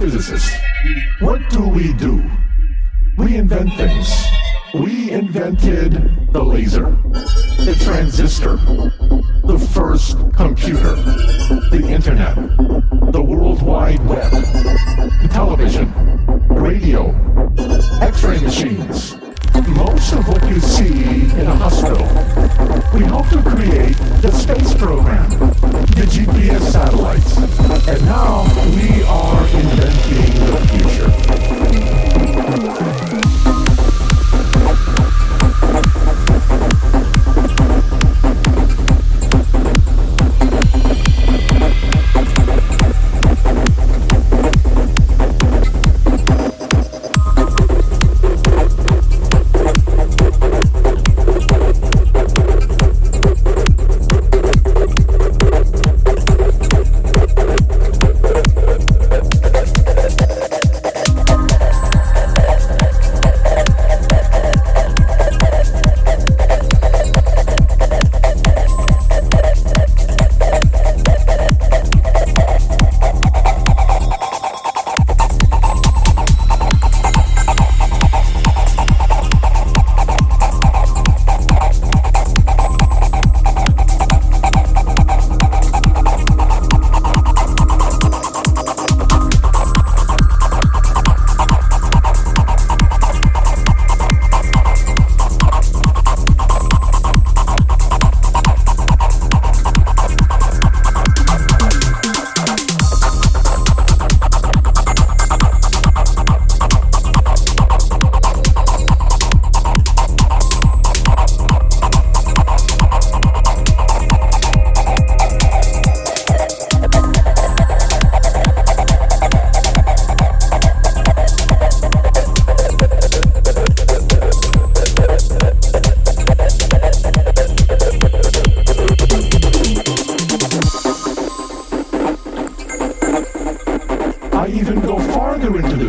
physicists. What do we do? We invent things. We invented the laser, the transistor, the first computer, the internet, the World Wide Web, the television, radio, x-ray machines. Most of what you see in a hospital, we hope to create the space program, the GPS satellites, and now we are invincible.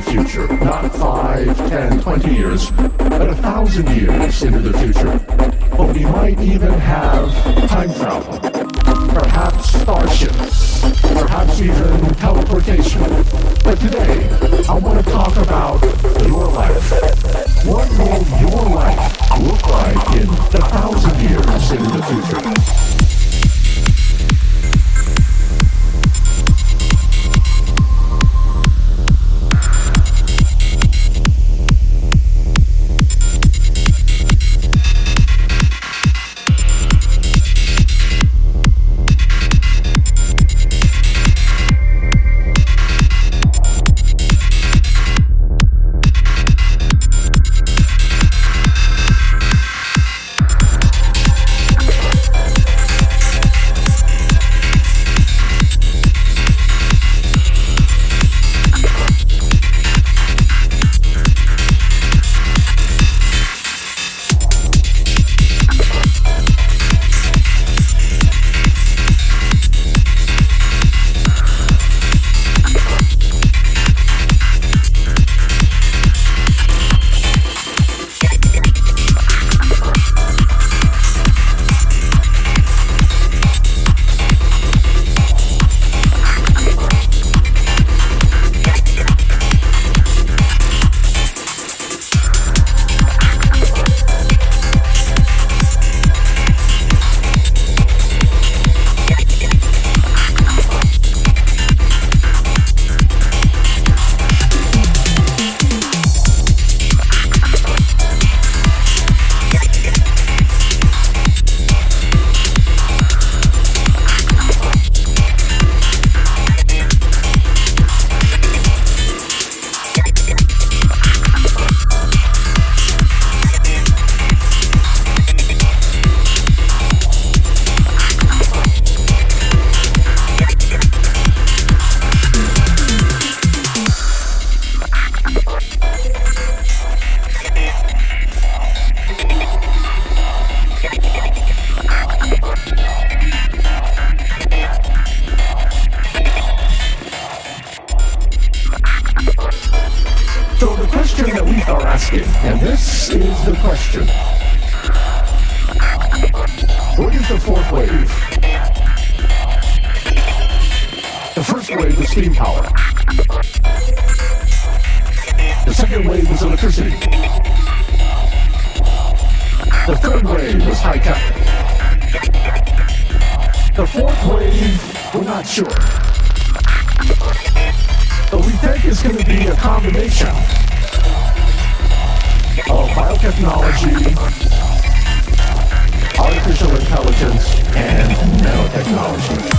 the future, not five, ten, twenty years, but a thousand years into the future. But we might even have time travel, perhaps starships, perhaps even teleportation. But today, I want to talk about your life. What will your life look like in a thousand years into the future? So the question that we are asking, and this is the question. What is the fourth wave? The first wave was steam power. The second wave was electricity. The third wave was high tech. The fourth wave, we're not sure is going to be a combination of biotechnology, artificial intelligence, and nanotechnology.